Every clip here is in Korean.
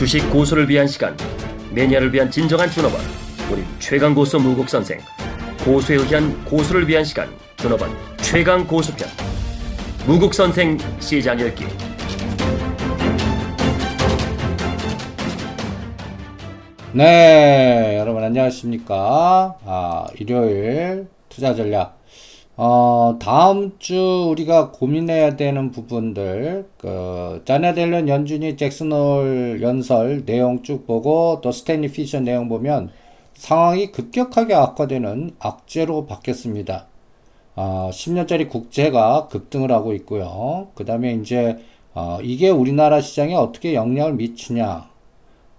주식 고수를 위한 시간 매니아를 위한 진정한 준업원 우리 최강 고수 무국 선생 고수에 의한 고수를 위한 시간 준업원 최강 고수편 무국 선생 시장 열기 네, 여러분 안녕하십니까? 아, 일요일 투자 전략. 어, 다음 주 우리가 고민해야 되는 부분들, 그, 자네 델런 연준이 잭슨홀 연설 내용 쭉 보고 또 스탠리 피셔 내용 보면 상황이 급격하게 악화되는 악재로 바뀌었습니다. 어, 10년짜리 국채가 급등을 하고 있고요. 그 다음에 이제, 어, 이게 우리나라 시장에 어떻게 영향을 미치냐.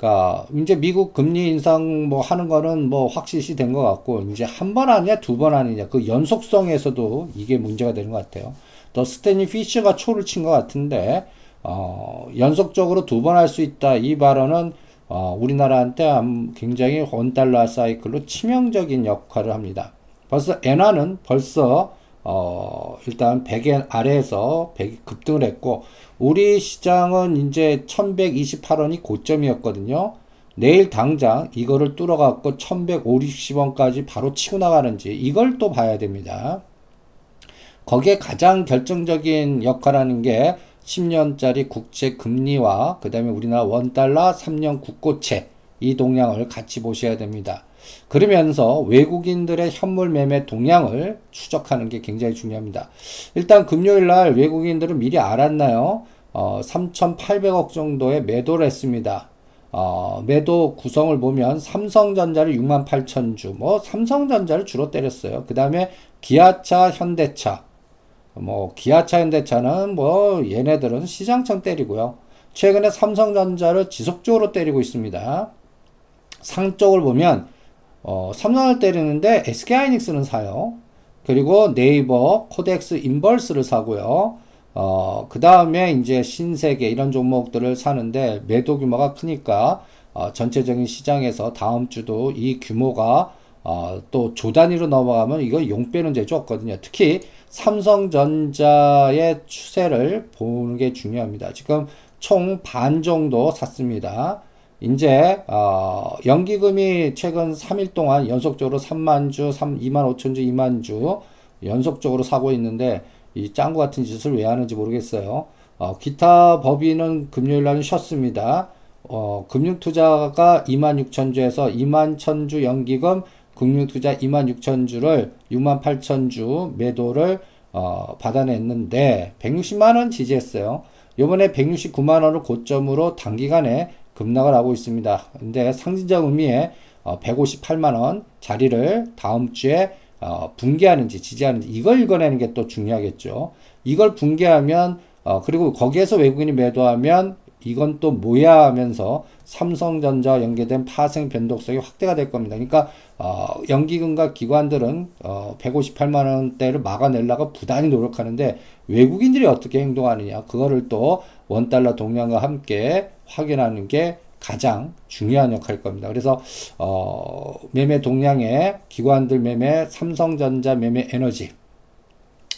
그러니까 이제 미국 금리 인상 뭐 하는 거는 뭐 확실시 된 것 같고 이제 한번 아니냐 두번 아니냐 그 연속성에서도 이게 문제가 되는 것 같아요. 또 스탠리 피셔가 초를 친 것 같은데 어 연속적으로 두 번 할 수 있다 이 발언은 어 우리나라한테 굉장히 원달러 사이클로 치명적인 역할을 합니다. 벌써 엔화는 벌써 어, 일단 100엔 아래에서 100이 급등을 했고, 우리 시장은 이제 1128원이 고점이었거든요. 내일 당장 이거를 뚫어갖고 1150원까지 바로 치고 나가는지 이걸 또 봐야 됩니다. 거기에 가장 결정적인 역할하는 게 10년짜리 국채 금리와 그 다음에 우리나라 원달러 3년 국고채 이 동향을 같이 보셔야 됩니다. 그러면서 외국인들의 현물 매매 동향을 추적하는 게 굉장히 중요합니다. 일단 금요일 날 외국인들은 미리 알았나요? 어, 3,800억 정도의 매도를 했습니다. 어, 매도 구성을 보면 삼성전자를 6만 8천 주, 뭐 삼성전자를 주로 때렸어요. 그 다음에 기아차, 현대차, 뭐 기아차, 현대차는 뭐 얘네들은 시장청 때리고요. 최근에 삼성전자를 지속적으로 때리고 있습니다. 상 쪽을 보면 어, 삼성을 때리는데 SK하이닉스는 사요. 그리고 네이버, 코덱스, 인벌스를 사고요. 어, 그 다음에 이제 신세계 이런 종목들을 사는데 매도 규모가 크니까 어, 전체적인 시장에서 다음 주도 이 규모가 어, 또 조단위로 넘어가면 이거 용빼는 제조 없거든요. 특히 삼성전자의 추세를 보는 게 중요합니다. 지금 총 반 정도 샀습니다. 이제 어, 연기금이 최근 3일 동안 연속적으로 3만 주, 3, 2만 5천 주, 2만 주 연속적으로 사고 있는데 이 짱구 같은 짓을 왜 하는지 모르겠어요. 어, 기타 법인은 금요일 날은 쉬었습니다. 어, 금융투자가 2만 6천 주에서 2만 1천 주 연기금, 금융투자 2만 6천 주를 6만 8천 주 매도를 어, 받아냈는데 160만 원 지지했어요. 요번에 169만 원을 고점으로 단기간에 급락을 하고 있습니다. 근데 상징적 의미의 158만원 어, 자리를 다음 주에 어, 붕괴하는지 지지하는지 이걸 읽어내는 게 또 중요하겠죠. 이걸 붕괴하면 어, 그리고 거기에서 외국인이 매도하면 이건 또 뭐야 하면서 삼성전자 연계된 파생 변동성이 확대가 될 겁니다. 그러니까 어, 연기금과 기관들은 어, 158만 원대를 막아내려고 부단히 노력하는데 외국인들이 어떻게 행동하느냐 그거를 또 원달러 동향과 함께 확인하는 게 가장 중요한 역할일 겁니다. 그래서 어, 매매 동향에 기관들 매매, 삼성전자 매매 에너지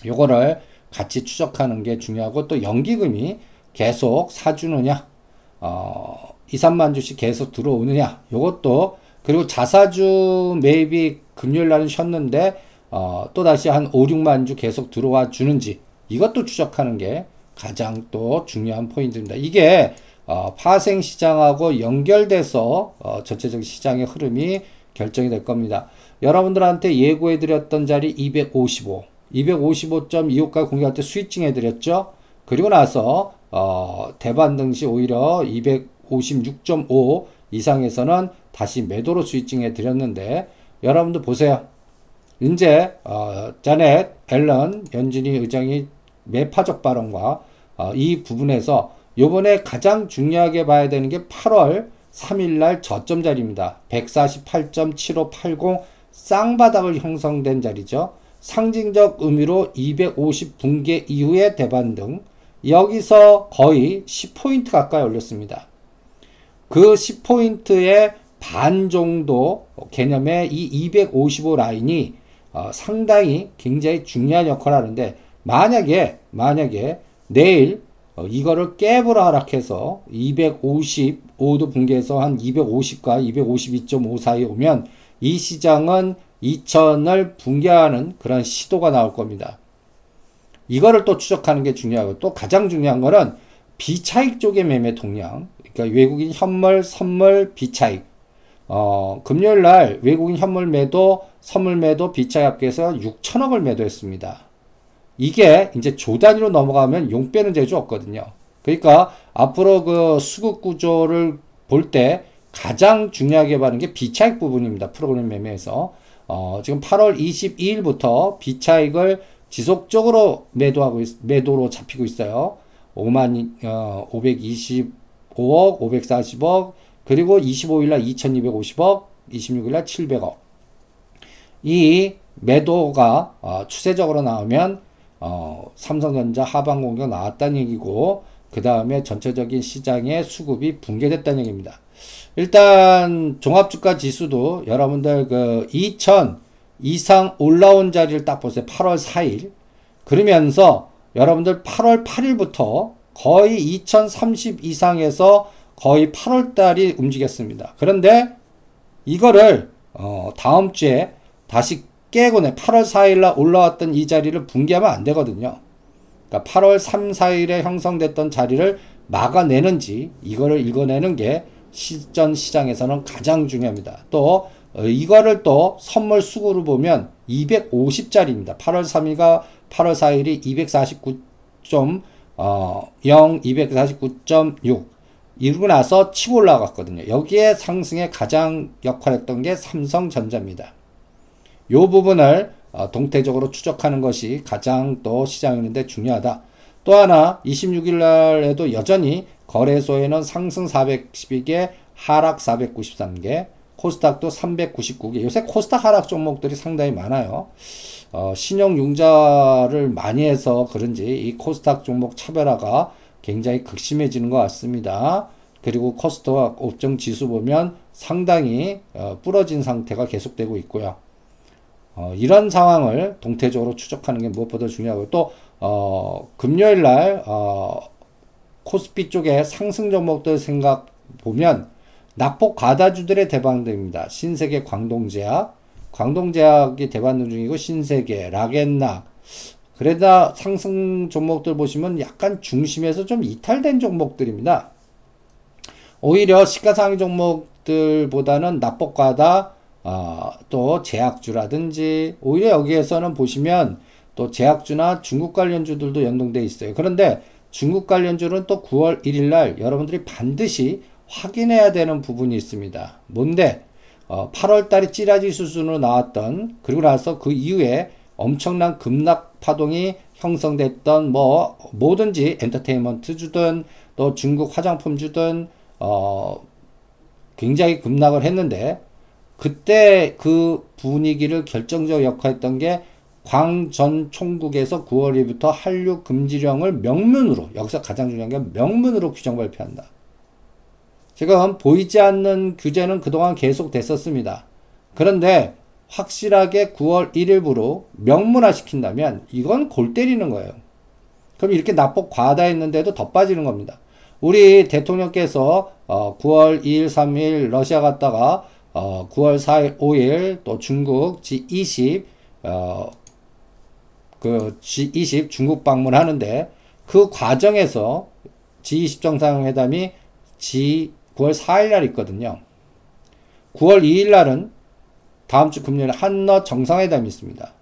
요거를 같이 추적하는 게 중요하고 또 연기금이 계속 사주느냐 어, 2, 3만 주씩 계속 들어오느냐 요것도 그리고 자사주 매입이 금요일 날은 쉬었는데 어, 또 다시 한 5, 6만 주 계속 들어와 주는지 이것도 추적하는 게 가장 또 중요한 포인트입니다. 이게 어, 파생 시장하고 연결돼서 어, 전체적 시장의 흐름이 결정이 될 겁니다. 여러분들한테 예고해 드렸던 자리 255, 255.25까지 공개할 때 스위칭 해 드렸죠. 그리고 나서 어, 대반등 시 오히려 256.5 이상에서는 다시 매도로 스위칭해 드렸는데 여러분들 보세요. 이제 어, 자넷 앨런 연준이 의장이 매파적 발언과 어, 이 부분에서 요번에 가장 중요하게 봐야 되는 게 8월 3일날 저점 자리입니다. 148.7580 쌍바닥을 형성된 자리죠. 상징적 의미로 250 붕괴 이후의 대반등 여기서 거의 10포인트 가까이 올렸습니다. 그 10포인트의 반 정도 개념의 이 255 라인이 어, 상당히 굉장히 중요한 역할을 하는데 만약에 만약에 내일 어, 이거를 깨부라 하락해서 255도 붕괴해서 한 250과 252.5 사이 오면 이 시장은 2000을 붕괴하는 그런 시도가 나올 겁니다. 이거를 또 추적하는 게 중요하고 또 가장 중요한 거는 비차익 쪽의 매매 동향. 그러니까 외국인 현물, 선물, 비차익. 어, 금요일 날 외국인 현물 매도, 선물 매도, 비차익 합계해서 6천억을 매도했습니다. 이게 이제 조 단위로 넘어가면 용 빼는 재주 없거든요. 그러니까 앞으로 그 수급 구조를 볼 때 가장 중요하게 봐는 게 비차익 부분입니다. 프로그램 매매에서. 어, 지금 8월 22일부터 비차익을 지속적으로 매도하고 있, 매도로 잡히고 있어요. 5만 어, 525억, 540억, 그리고 25일날 2250억, 26일날 700억. 이 매도가 어, 추세적으로 나오면 어, 삼성전자 하방 공격 나왔다는 얘기고 그 다음에 전체적인 시장의 수급이 붕괴됐다는 얘기입니다. 일단 종합주가 지수도 여러분들 그 2000 이상 올라온 자리를 딱 보세요. 8월 4일. 그러면서 여러분들 8월 8일부터 거의 2030 이상에서 거의 8월 달이 움직였습니다. 그런데 이거를 어 다음 주에 다시 깨고내 8월 4일 날 올라왔던 이 자리를 붕괴하면 안 되거든요. 그러니까 8월 3, 4일에 형성됐던 자리를 막아내는지 이거를 읽어내는 게 시전 시장에서는 가장 중요합니다. 또 어, 이거를 또 선물 수구로 보면 250짜리입니다. 8월 3일과 8월 4일이 249.0, 어, 249.6 이러고 나서 치고 올라갔거든요. 여기에 상승에 가장 역할했던 게 삼성전자입니다. 이 부분을 어, 동태적으로 추적하는 것이 가장 또 시장이는데 중요하다. 또 하나 26일 날에도 여전히 거래소에는 상승 412개, 하락 493개, 코스닥도 399개. 요새 코스닥 하락 종목들이 상당히 많아요. 어, 신용융자를 많이 해서 그런지 이 코스닥 종목 차별화가 굉장히 극심해지는 것 같습니다. 그리고 코스닥 업종 지수 보면 상당히 어, 부러진 상태가 계속되고 있고요. 어, 이런 상황을 동태적으로 추적하는 게 무엇보다 중요하고 또 어, 금요일 날 어, 코스피 쪽에 상승 종목들 생각 보면 낙폭 과다주들의 대방입니다. 신세계 광동제약, 광동제약이 대반등 중이고 신세계, 라겐낙. 그러다 상승 종목들 보시면 약간 중심에서 좀 이탈된 종목들입니다. 오히려 시가상위 종목들보다는 낙폭 과다, 어, 또 제약주라든지 오히려 여기에서는 보시면 또 제약주나 중국 관련주들도 연동돼 있어요. 그런데 중국 관련주는 또 9월 1일 날 여러분들이 반드시 확인해야 되는 부분이 있습니다. 뭔데? 어, 8월 달에 찌라지 수준으로 나왔던 그리고 나서 그 이후에 엄청난 급락 파동이 형성됐던 뭐 뭐든지 엔터테인먼트 주든 또 중국 화장품 주든 어 굉장히 급락을 했는데 그때 그 분위기를 결정적 역할했던 게 광 전 총국에서 9월 1일부터 한류 금지령을 명문으로 여기서 가장 중요한 게 명문으로 규정 발표한다. 지금 보이지 않는 규제는 그동안 계속 됐었습니다. 그런데 확실하게 9월 1일부로 명문화 시킨다면 이건 골 때리는 거예요. 그럼 이렇게 납법 과다했는데도 더 빠지는 겁니다. 우리 대통령께서 어 9월 2일, 3일 러시아 갔다가 어 9월 4일, 5일 또 중국 G20 어 그 G20 중국 방문하는데 그 과정에서 G20 정상회담이 G 9월 4일 날 있거든요. 9월 2일 날은 다음 주 금요일 한너 정상회담이 있습니다.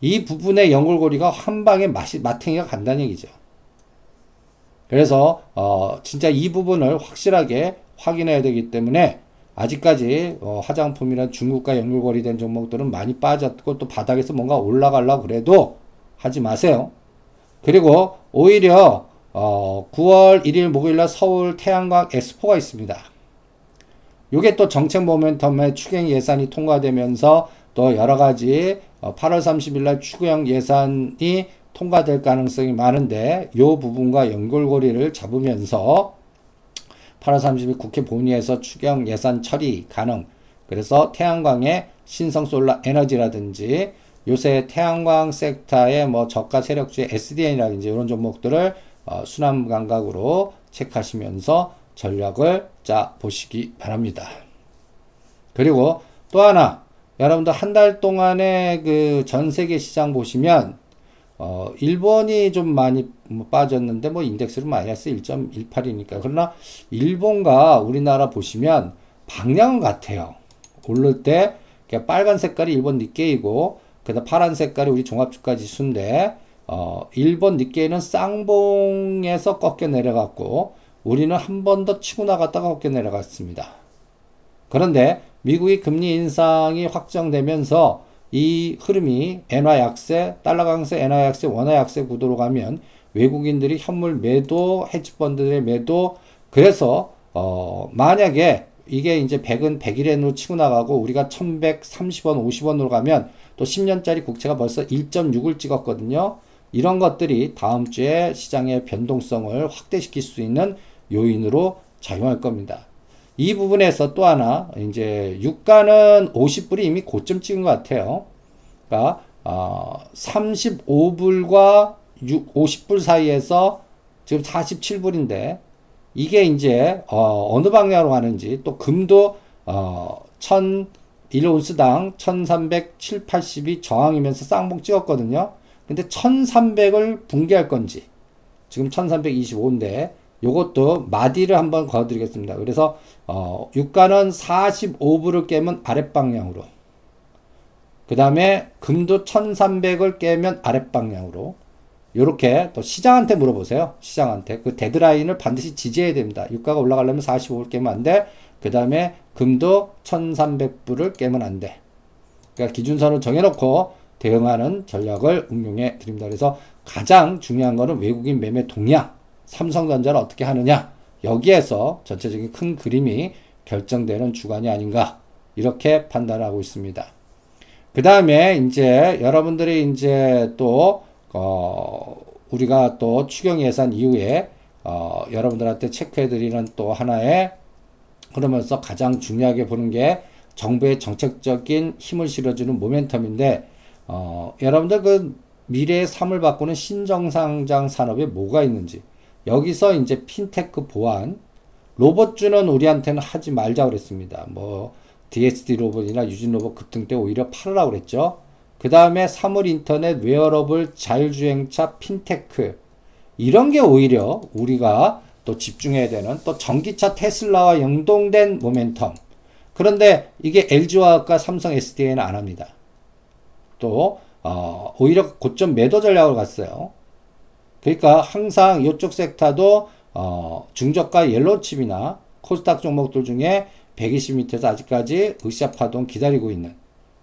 이 부분의 연골고리가 한 방에 맛이, 마탱이가 간다는 얘기죠. 그래서 어, 진짜 이 부분을 확실하게 확인해야 되기 때문에 아직까지 어, 화장품이나 중국과 연결고리 된 종목들은 많이 빠졌고 또 바닥에서 뭔가 올라가려고 그래도 하지 마세요. 그리고 오히려 어, 9월 1일 목요일날 서울 태양광 엑스포가 있습니다. 이게 또 정책 모멘텀의 추경 예산이 통과되면서 또 여러 가지 어, 8월 30일 날 추경 예산이 통과될 가능성이 많은데 이 부분과 연결고리를 잡으면서 8월 30일 국회 본회의에서 추경 예산 처리 가능. 그래서 태양광의 신성 솔라 에너지라든지 요새 태양광 섹터의 뭐 저가 세력주의 SDN이라든지 이런 종목들을 어, 순환 감각으로 체크하시면서 전략을 짜 보시기 바랍니다. 그리고 또 하나 여러분들 한 달 동안의 그 전 세계 시장 보시면 어, 일본이 좀 많이 뭐 빠졌는데 뭐 인덱스는 마이너스 1.18이니까 그러나 일본과 우리나라 보시면 방향은 같아요. 오를 때 빨간 색깔이 일본 니케이고 그 다음 파란 색깔이 우리 종합주가 지수인데 어, 일본 니케이는 쌍봉에서 꺾여 내려갔고 우리는 한 번 더 치고 나갔다가 꺾여 내려갔습니다. 그런데 미국의 금리 인상이 확정되면서 이 흐름이 엔화 약세, 달러 강세, 엔화 약세, 원화 약세 구도로 가면 외국인들이 현물 매도, 헤지펀드의 매도, 그래서 어 만약에 이게 이제 100은 100일엔으로 치고 나가고 우리가 1130원, 50원으로 가면 또 10년짜리 국채가 벌써 1.6을 찍었거든요. 이런 것들이 다음 주에 시장의 변동성을 확대시킬 수 있는 요인으로 작용할 겁니다. 이 부분에서 또 하나 이제 유가는 50불이 이미 고점 찍은 것 같아요. 그러니까 어, 35불과 6, 50불 사이에서 지금 47불인데 이게 이제 어, 느 방향으로 가는지 또 금도 어, 1000 1온스당 1307, 80이 저항이면서 쌍봉 찍었거든요. 근데 1300을 붕괴할 건지 지금 1325인데 요것도 마디를 한번 거드리겠습니다. 그래서 어, 유가는 45불을 깨면 아랫방향으로 그 다음에 금도 1300을 깨면 아랫방향으로 요렇게 또 시장한테 물어보세요. 시장한테 그 데드라인을 반드시 지지해야 됩니다. 유가가 올라가려면 45불 깨면 안 돼. 그 다음에 금도 1300불을 깨면 안 돼. 그러니까 기준선을 정해놓고 대응하는 전략을 응용해 드립니다. 그래서 가장 중요한 거는 외국인 매매 동향, 삼성전자를 어떻게 하느냐 여기에서 전체적인 큰 그림이 결정되는 주간이 아닌가 이렇게 판단하고 있습니다. 그 다음에 이제 여러분들이 이제 또 어, 우리가 또 추경 예산 이후에 어, 여러분들한테 체크해 드리는 또 하나의 그러면서 가장 중요하게 보는 게 정부의 정책적인 힘을 실어주는 모멘텀인데 어, 여러분들 그 미래의 삶을 바꾸는 신성장 산업에 뭐가 있는지 여기서 이제 핀테크 보안, 로봇주는 우리한테는 하지 말자 그랬습니다. 뭐 DST 로봇이나 유진 로봇 급등 때 오히려 팔으라 그랬죠. 그 다음에 사물 인터넷, 웨어러블, 자율주행차, 핀테크 이런 게 오히려 우리가 또 집중해야 되는 또 전기차 테슬라와 연동된 모멘텀. 그런데 이게 LG화학과 삼성 SDA는 안 합니다. 또 어, 오히려 고점 매도 전략으로 갔어요. 그러니까 항상 이쪽 섹터도 어, 중저가 옐로칩이나 코스닥 종목들 중에 120m에서 아직까지 으쌰 파동 기다리고 있는.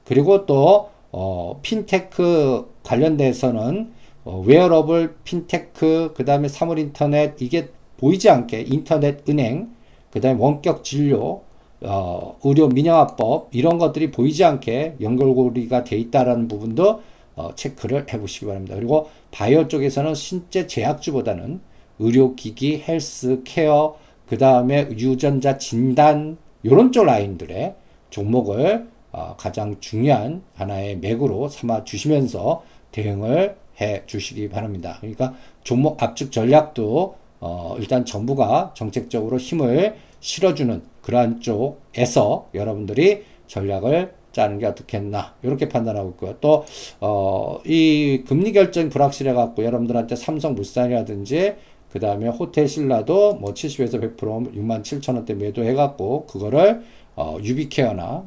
그리고 또 어, 핀테크 관련돼서는 어, wearable fintech 그 다음에 사물인터넷 이게 보이지 않게 인터넷 은행 그 다음에 원격 진료 어, 의료 민영화법 이런 것들이 보이지 않게 연결고리가 돼 있다라는 부분도 어, 체크를 해보시기 바랍니다. 그리고 바이오 쪽에서는 신체 제약주보다는 의료기기, 헬스케어, 그 다음에 유전자 진단 이런 쪽 라인들의 종목을 어, 가장 중요한 하나의 맥으로 삼아 주시면서 대응을 해 주시기 바랍니다. 그러니까 종목 압축 전략도 어, 일단 정부가 정책적으로 힘을 실어주는 그러한 쪽에서 여러분들이 전략을 짜는 게 어떻겠나 이렇게 판단하고 있고요. 또 어, 이 금리 결정 불확실해 갖고 여러분들한테 삼성물산이라든지 그 다음에 호텔 신라도 뭐 70에서 100% 6만 7천 원대 매도해 갖고 그거를 어, 유비케어나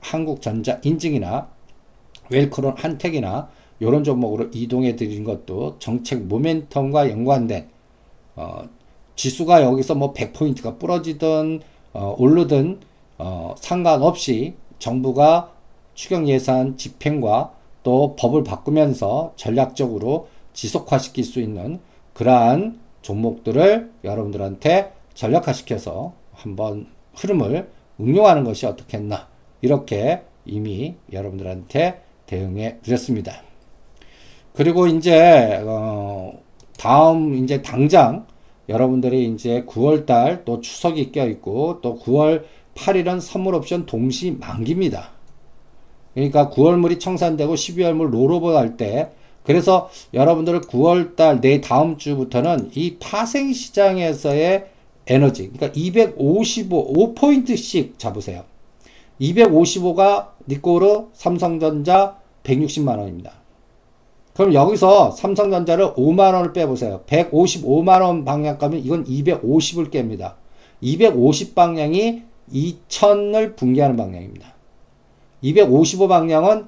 한국전자 인증이나 웰크론 한택이나 이런 종목으로 이동해 드린 것도 정책 모멘텀과 연관된 어, 지수가 여기서 뭐 100포인트가 부러지든 어, 오르든 어, 상관없이 정부가 추경 예산 집행과 또 법을 바꾸면서 전략적으로 지속화시킬 수 있는 그러한 종목들을 여러분들한테 전략화시켜서 한번 흐름을 응용하는 것이 어떻겠나 이렇게 이미 여러분들한테 대응해 드렸습니다. 그리고 이제 어 다음 이제 당장 여러분들이 이제 9월 달 또 추석이 껴 있고 또 9월 8일은 선물 옵션 동시 만기입니다. 그러니까 9월물이 청산되고 12월물 롤오버 할 때 그래서 여러분들 9월달 내 다음 주부터는 이 파생 시장에서의 에너지, 그러니까 255, 5포인트씩 잡으세요. 255가 니꼬르 삼성전자 160만 원입니다. 그럼 여기서 삼성전자를 5만 원을 빼보세요. 155만 원 방향 가면 이건 250을 깹니다. 250 방향이 2000을 붕괴하는 방향입니다. 255 방향은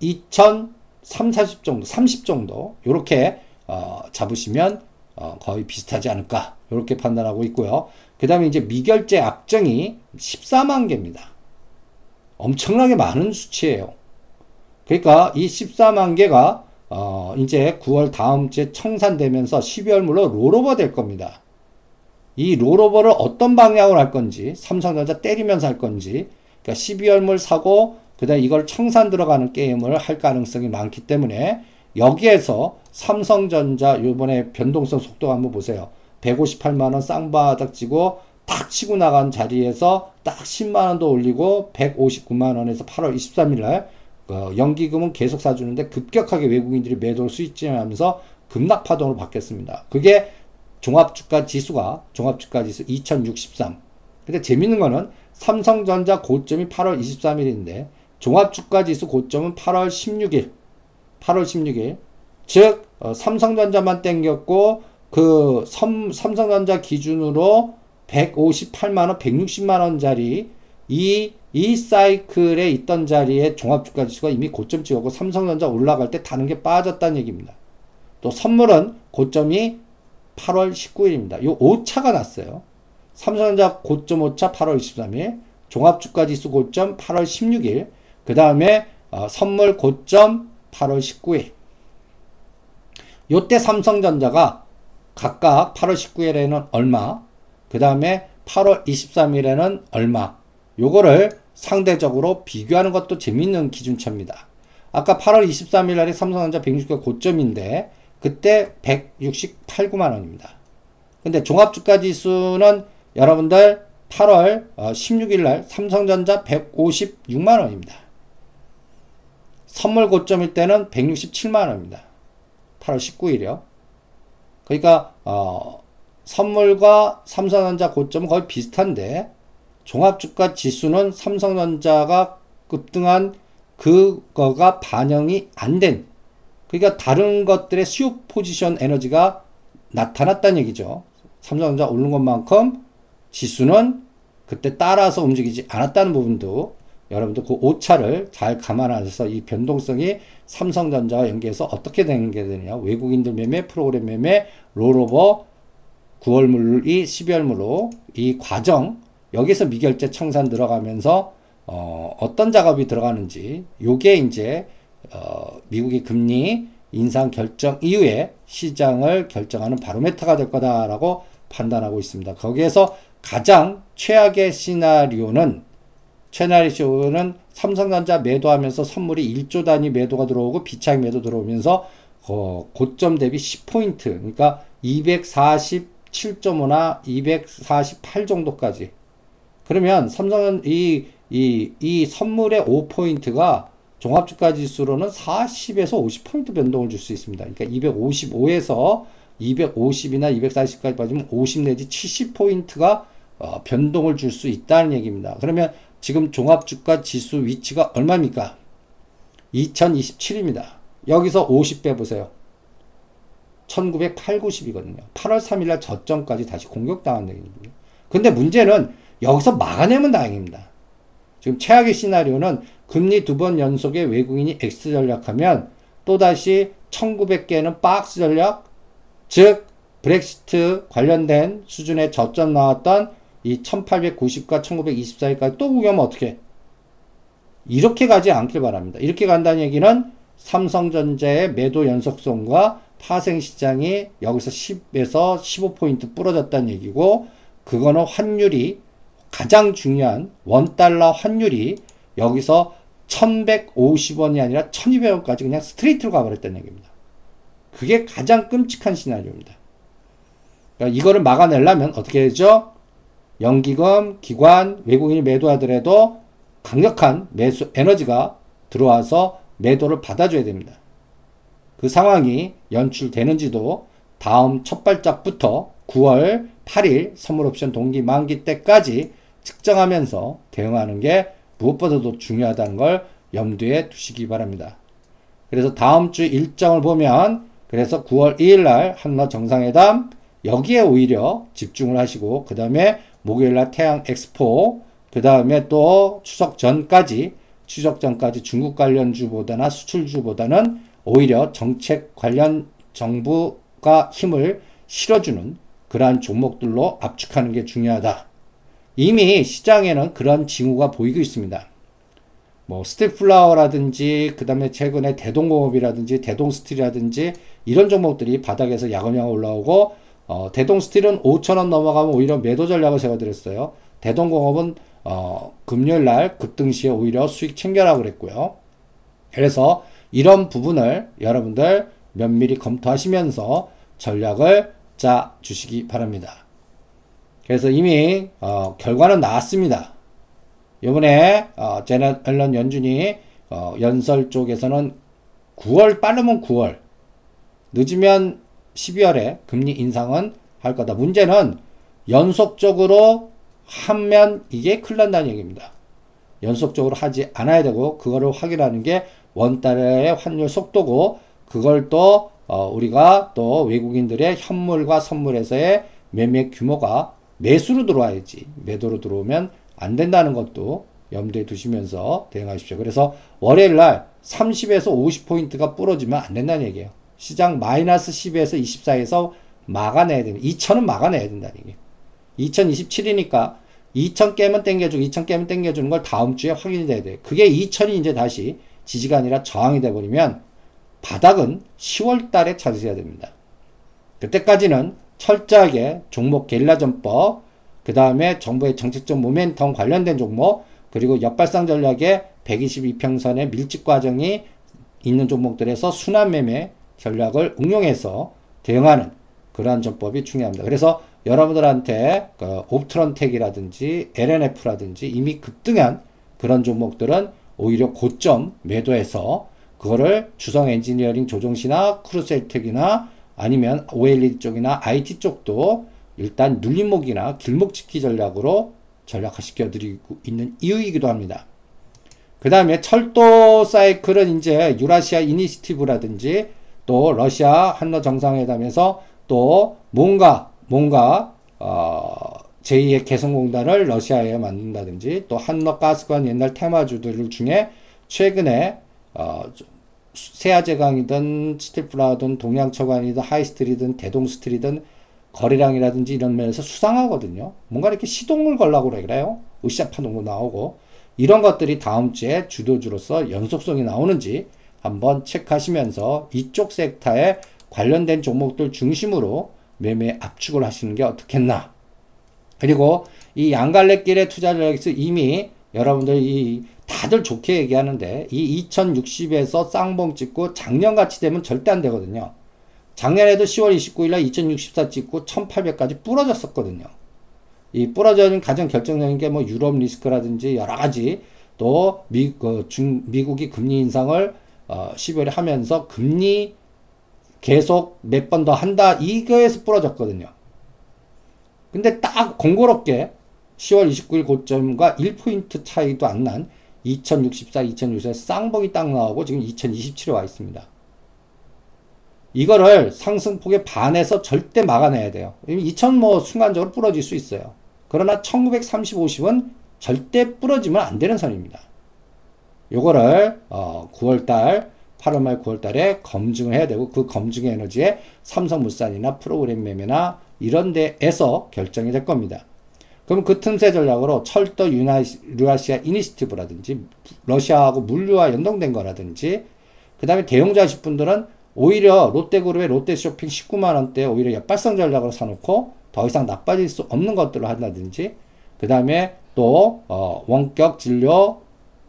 2000 3, 40 정도, 30 정도 이렇게 어, 잡으시면 어, 거의 비슷하지 않을까 이렇게 판단하고 있고요. 그 다음에 이제 미결제 악정이 14만 개입니다. 엄청나게 많은 수치예요. 그러니까 이 14만 개가 어, 이제 9월 다음 주에 청산되면서 12월물로 롤오버 될 겁니다. 이 롤오버를 어떤 방향으로 할 건지, 삼성전자 때리면서 할 건지, 그러니까 12월물 사고 그 다음에 이걸 청산 들어가는 게임을 할 가능성이 많기 때문에 여기에서 삼성전자 요번에 변동성 속도 한번 보세요. 158만원 쌍바닥 치고 딱 치고 나간 자리에서 딱 10만원도 올리고 159만원에서 8월 23일날 어, 연기금은 계속 사주는데 급격하게 외국인들이 매도를 수익질하면서 급락 파동으로 바뀌었습니다. 그게 종합주가 지수가 종합주가 지수 2063. 근데 재밌는 거는 삼성전자 고점이 8월 23일인데 종합주가 지수 고점은 8월 16일, 8월 16일. 즉 어, 삼성전자만 땡겼고 그 삼, 삼성전자 기준으로 158만 원, 160만 원짜리 이, 이 사이클에 있던 자리에 종합주가지수가 이미 고점 찍었고 삼성전자 올라갈 때 다른 게 빠졌다는 얘기입니다. 또 선물은 고점이 8월 19일입니다. 요 오차가 났어요. 삼성전자 고점 오차 8월 23일, 종합주가지수 고점 8월 16일, 그 다음에 어, 선물 고점 8월 19일. 요때 삼성전자가 각각 8월 19일에는 얼마, 그 다음에 8월 23일에는 얼마, 요거를 상대적으로 비교하는 것도 재밌는 기준차입니다. 아까 8월 23일 날이 삼성전자 160가 고점인데, 그때 168, 9만 원입니다. 근데 종합주가 지수는 여러분들 8월 16일 어, 날 삼성전자 156만 원입니다. 선물 고점일 때는 167만 원입니다. 8월 19일이요. 그러니까 어, 선물과 삼성전자 고점은 거의 비슷한데 종합주가 지수는 삼성전자가 급등한 그거가 반영이 안 된 그러니까 다른 것들의 수요 포지션 에너지가 나타났다는 얘기죠. 삼성전자 오른 것만큼 지수는 그때 따라서 움직이지 않았다는 부분도 여러분들 그 오차를 잘 감안하셔서 이 변동성이 삼성전자와 연계해서 어떻게 되는 게 되느냐. 외국인들 매매, 프로그램 매매, 롤오버, 9월물이 12월물로 이 과정, 여기서 미결제 청산 들어가면서 어, 어떤 작업이 들어가는지, 요게 이제, 어, 미국의 금리 인상 결정 이후에 시장을 결정하는 바로메타가 될 거다라고 판단하고 있습니다. 거기에서 가장 최악의 시나리오는 채나리쇼는 삼성전자 매도하면서 선물이 1조 단위 매도가 들어오고 비차익 매도 들어오면서 어, 고점 대비 10포인트 그러니까 247.5나 248 정도까지 그러면 삼성은 이, 이, 이 선물의 5포인트가 종합주가 지수로는 40에서 50포인트 변동을 줄 수 있습니다. 그러니까 255에서 250이나 240까지 빠지면 50 내지 70포인트가 어, 변동을 줄 수 있다는 얘기입니다. 그러면 지금 종합주가 지수 위치가 얼마입니까? 2027입니다. 여기서 50 빼보세요. 1908, 90이거든요. 8월 3일날 저점까지 다시 공격당한 얘기입니다. 근데 문제는 여기서 막아내면 다행입니다. 지금 최악의 시나리오는 금리 두 번 연속에 외국인이 X 전략하면 또다시 1900개는 박스 전략, 즉 브렉시트 관련된 수준의 저점 나왔던 이 1890과 1924일까지 또 구경하면 어떻게? 이렇게 가지 않길 바랍니다. 이렇게 간다는 얘기는 삼성전자의 매도 연속성과 파생 시장이 여기서 10에서 15포인트 부러졌다는 얘기고, 그거는 환율이 가장 중요한 원달러 환율이 여기서 1150원이 아니라 1200원까지 그냥 스트레이트로 가버렸다는 얘기입니다. 그게 가장 끔찍한 시나리오입니다. 그러니까 이거를 막아내려면 어떻게 되죠? 연기금, 기관, 외국인이 매도하더라도 강력한 매수 에너지가 들어와서 매도를 받아줘야 됩니다. 그 상황이 연출되는지도 다음 첫 발짝부터 9월 8일 선물 옵션 동기 만기 때까지 측정하면서 대응하는 게 무엇보다도 중요하다는 걸 염두에 두시기 바랍니다. 그래서 다음 주 일정을 보면 그래서 9월 2일 날 한러 정상회담 여기에 오히려 집중을 하시고 그 다음에 목요일 날 태양 엑스포 그 다음에 또 추석 전까지 추석 전까지 중국 관련 주보다나 수출 주보다는 오히려 정책 관련 정부가 힘을 실어주는 그러한 종목들로 압축하는 게 중요하다. 이미 시장에는 그런 징후가 보이고 있습니다. 뭐 스틸플라워라든지 그 다음에 최근에 대동공업이라든지 대동스틸이라든지 이런 종목들이 바닥에서 야금야금 올라오고 어, 대동스틸은 5천원 넘어가면 오히려 매도 전략을 세워드렸어요. 대동공업은 어, 금요일 날 급등 시에 오히려 수익 챙겨라 그랬고요. 그래서 이런 부분을 여러분들 면밀히 검토하시면서 전략을 짜 주시기 바랍니다. 그래서 이미 어, 결과는 나왔습니다. 이번에 어, 제넷 앨런 연준이 어, 연설 쪽에서는 9월 빠르면 9월 늦으면 12월에 금리 인상은 할 거다. 문제는 연속적으로 하면 이게 큰일 난다는 얘기입니다. 연속적으로 하지 않아야 되고 그거를 확인하는 게 원달러의 환율 속도고 그걸 또 어, 우리가 또 외국인들의 현물과 선물에서의 매매 규모가 매수로 들어와야지 매도로 들어오면 안 된다는 것도 염두에 두시면서 대응하십시오. 그래서 월요일 날 30에서 50포인트가 부러지면 안 된다는 얘기예요. 시장 마이너스 10에서 24에서 막아내야 되는 2천은 막아내야 된다는 얘기예요. 2027이니까 2천 깨면 땡겨주고 2천 깨면 땡겨주는 걸 다음 주에 확인이 돼야 돼요. 그게 2천이 이제 다시 지지가 아니라 저항이 돼버리면 바닥은 10월 달에 찾으셔야 됩니다. 그때까지는 철저하게 종목 게릴라 전법, 그 다음에 정부의 정책적 모멘텀 관련된 종목, 그리고 역발상 전략의 122평선의 밀집 과정이 있는 종목들에서 순환 매매 전략을 응용해서 대응하는 그러한 전법이 중요합니다. 그래서 여러분들한테 그 옵트론텍이라든지 L&F라든지 이미 급등한 그런 종목들은 오히려 고점 매도해서 그거를 주성 엔지니어링 조정시나 크루셜텍이나 아니면 OLED 쪽이나 IT 쪽도 일단 눌림목이나 길목지키 전략으로 전략화시켜 드리고 있는 이유이기도 합니다. 그 다음에 철도 사이클은 이제 유라시아 initiative라든지 또 러시아 한러 정상회담에서 또 뭔가 뭔가 어 제2의 개성공단을 러시아에 만든다든지 또 한러 가스관 옛날 테마주들 중에 최근에 어 세아제강이든 스틸플라워든 동양철관이든 하이스틸이든 대동스틸이든 거래량이라든지 이런 면에서 수상하거든요. 뭔가 이렇게 시동을 걸라고 그래요. 파동도 나오고 이런 것들이 다음 주에 주도주로서 연속성이 나오는지 한번 체크하시면서 이쪽 섹터에 관련된 종목들 중심으로 매매 압축을 하시는 게 어떻겠나. 그리고 이 양갈래길의 투자 전략에서 이미 여러분들 이 다들 좋게 얘기하는데 이 2060에서 쌍봉 찍고 작년같이 되면 절대 안 되거든요. 작년에도 10월 29일 날 2064 찍고 1800까지 부러졌었거든요. 이 부러져는 가장 결정적인 게 뭐 유럽 리스크라든지 여러 가지 또 미, 그 중, 미국이 금리 인상을 어, 12월에 하면서 금리 계속 몇 번 더 한다 이거에서 부러졌거든요. 근데 딱 공고롭게 10월 29일 고점과 1포인트 차이도 안 난 2064, 2064 쌍봉이 딱 나오고 지금 2027에 와 있습니다. 이거를 상승폭에 반해서 절대 막아내야 돼요. 2000 뭐 순간적으로 부러질 수 있어요. 그러나 1930, 50은 절대 부러지면 안 되는 선입니다. 요거를 어 9월달 8월 말 9월 달에 검증을 해야 되고 그 검증의 에너지에 삼성물산이나 프로그램 매매나 이런 데에서 결정이 될 겁니다. 그럼 그 틈새 전략으로 철도 유라시아 initiative라든지 러시아하고 물류와 연동된 거라든지 그 다음에 대용자식 분들은 오히려 롯데그룹의 롯데쇼핑 19만원대 오히려 역발상 전략으로 사놓고 더 이상 나빠질 수 없는 것들을 한다든지 그 다음에 또 어, 원격 진료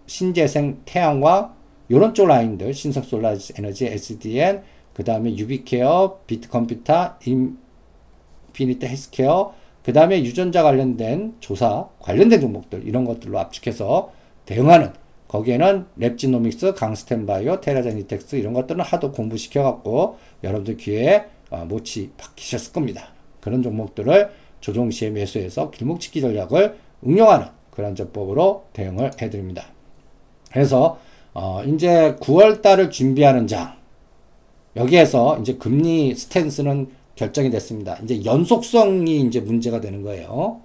신재생 태양광 이런 쪽 라인들 신성솔라 에너지 SDN 그 다음에 유비케어 비트컴퓨터 인피니트 헬스케어 그 다음에 유전자 관련된 조사 관련된 종목들 이런 것들로 압축해서 대응하는 거기에는 랩지노믹스, 강스템바이오, 테라젠이텍스 이런 것들은 하도 공부시켜갖고 여러분들 귀에 어, 못이 박히셨을 겁니다. 그런 종목들을 조종시에 매수해서 길목치기 전략을 응용하는 그런 전법으로 대응을 해드립니다. 그래서 어, 이제 9월 달을 준비하는 장 여기에서 이제 금리 스탠스는 결정이 됐습니다. 이제 연속성이 이제 문제가 되는 거예요.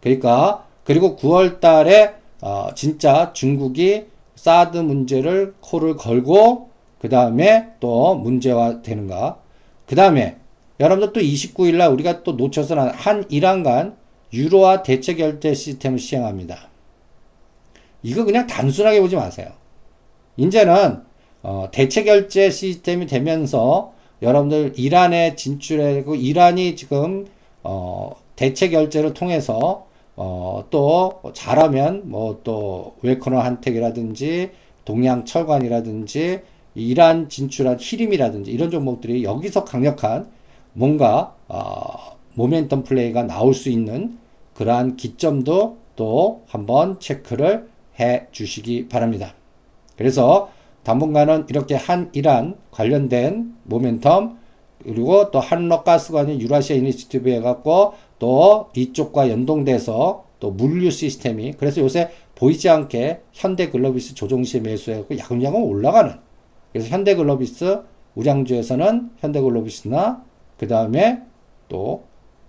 그러니까 그리고 9월 달에 어, 진짜 중국이 사드 문제를 코를 걸고 그 다음에 또 문제화 되는가. 그 다음에 여러분들 또 29일 날 우리가 또 놓쳐서는 한 이란 간 유로화 대체 결제 시스템을 시행합니다. 이거 그냥 단순하게 보지 마세요. 이제는 어, 대체 결제 시스템이 되면서 여러분들 이란에 진출하고 이란이 지금 어, 대체 결제를 통해서 어, 또 잘하면 뭐 또 웨커너 한택이라든지 동양 철관이라든지 이란 진출한 희림이라든지 이런 종목들이 여기서 강력한 뭔가 어, 모멘텀 플레이가 나올 수 있는 그러한 기점도 또 한번 체크를 해 주시기 바랍니다. 그래서 당분간은 이렇게 한 이란 관련된 모멘텀 그리고 또 한러가스관이 유라시아 initiative 해갖고 또 이쪽과 연동돼서 또 물류 시스템이 그래서 요새 보이지 않게 현대글로비스 조정시 매수해갖고 야금야금 올라가는. 그래서 현대글로비스 우량주에서는 현대글로비스나 그 다음에 또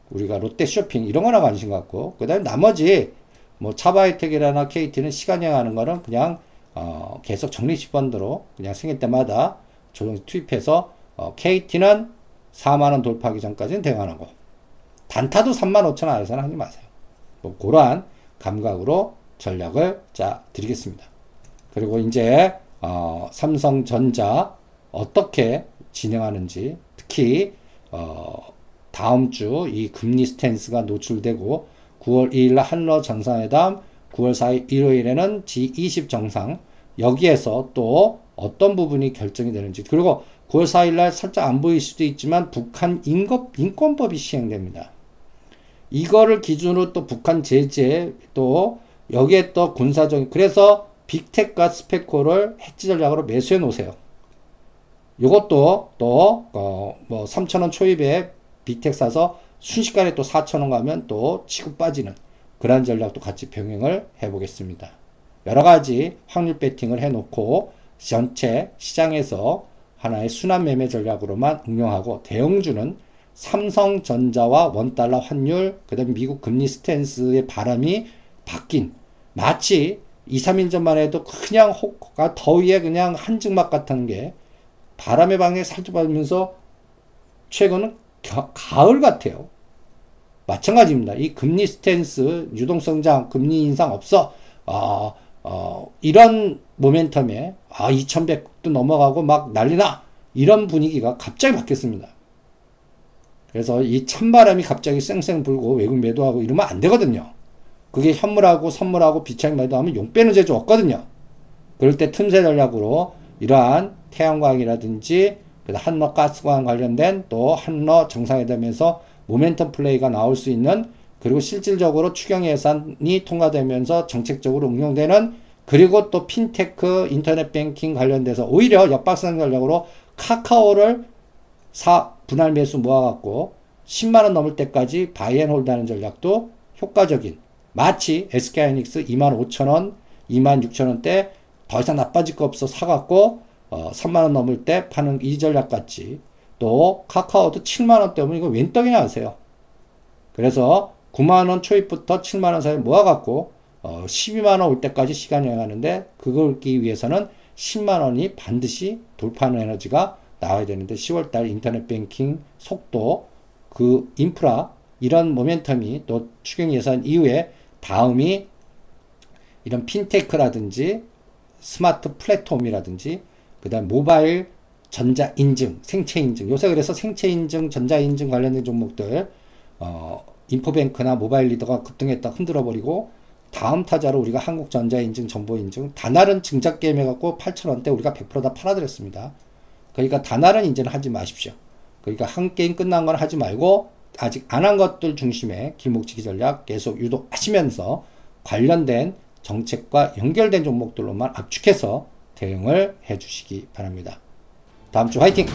우리가 롯데 쇼핑 이런 거나 관심 갖고 그 다음에 나머지 뭐 차바이텍이라나 KT는 시간여행 하는 거는 그냥 어, 계속 적립시펀드로 그냥 생길 때마다 조정 투입해서 어, KT는 4만원 돌파하기 전까지는 대관하고 단타도 3만 5천 원 아래서는 하지 마세요. 뭐 그러한 감각으로 전략을 짜 드리겠습니다. 그리고 이제 어, 삼성전자 어떻게 진행하는지 특히 어, 다음 주 이 금리 스탠스가 노출되고 9월 2일 한러 정상회담 9월 4일 일요일에는 G20 정상 여기에서 또 어떤 부분이 결정이 되는지 그리고 9월 4일 날 살짝 안 보일 수도 있지만 북한 인급, 인권법이 시행됩니다. 이거를 기준으로 또 북한 제재 또 여기에 또 군사적 그래서 빅텍과 스페코를 해지 전략으로 매수해 놓으세요. 이것도 또 어뭐 3천원 초입에 빅텍 사서 순식간에 또 4천원 가면 또 치고 빠지는 그러한 전략도 같이 병행을 해보겠습니다. 여러 가지 확률 배팅을 해놓고 전체 시장에서 하나의 순환 매매 전략으로만 응용하고 대형주는 삼성전자와 원달러 환율, 그 다음에 미국 금리 스탠스의 바람이 바뀐 마치 2, 3일 전만 해도 그냥 혹가 더위에 그냥 한증막 같은 게 바람의 방에 살짝 받으면서 최근은 겨, 가을 같아요. 마찬가지입니다. 이 금리 스탠스, 유동성장, 금리 인상 없어. 어, 어, 이런 모멘텀에, 아, 2100도 넘어가고 막 난리나! 이런 분위기가 갑자기 바뀌었습니다. 그래서 이 찬바람이 갑자기 쌩쌩 불고 외국 매도하고 이러면 안 되거든요. 그게 현물하고 선물하고 비차익 매도하면 용 빼는 재주 없거든요. 그럴 때 틈새 전략으로 이러한 태양광이라든지 한러 가스관 관련된 또 한러 정상회담에서 모멘텀 플레이가 나올 수 있는 그리고 실질적으로 추경 예산이 통과되면서 정책적으로 응용되는 그리고 또 핀테크 인터넷 뱅킹 관련돼서 오히려 역발상 전략으로 카카오를 사 분할 매수 모아갖고 10만 원 넘을 때까지 바이앤홀드하는 전략도 효과적인 마치 SK하이닉스 25,000원, 26,000원대 더 이상 나빠질 거 없어 사갖고 어, 3만 원 넘을 때 파는 이 전략 같이 또 카카오도 7만원 때문에 이거 웬 떡이냐 하세요. 그래서 9만원 초입부터 7만원 사이 모아갖고 어, 12만원 올 때까지 시간 여행하는데 그걸 기 위해서는 10만원이 반드시 돌파하는 에너지가 나와야 되는데 10월달 인터넷 뱅킹 속도 그 인프라 이런 모멘텀이 또 추경 예산 이후에 다음이 이런 fintech라든지 smart 플랫폼이라든지 그다음 모바일 전자 인증, 생체 인증. 요새 그래서 생체 인증, 전자 인증 관련된 종목들 어, 인포뱅크나 모바일 리더가 급등했다 흔들어 버리고 다음 타자로 우리가 한국전자인증, 정보인증, 다날은 증작 게임 해갖고 8천원대 우리가 100%다 팔아드렸습니다. 그러니까 다날은 이제는 하지 마십시오. 그러니까 한 게임 끝난 건 하지 말고 아직 안 한 것들 중심에 길목지기 전략 계속 유도하시면서 관련된 정책과 연결된 종목들로만 압축해서 대응을 해 주시기 바랍니다. 다음 주 화이팅!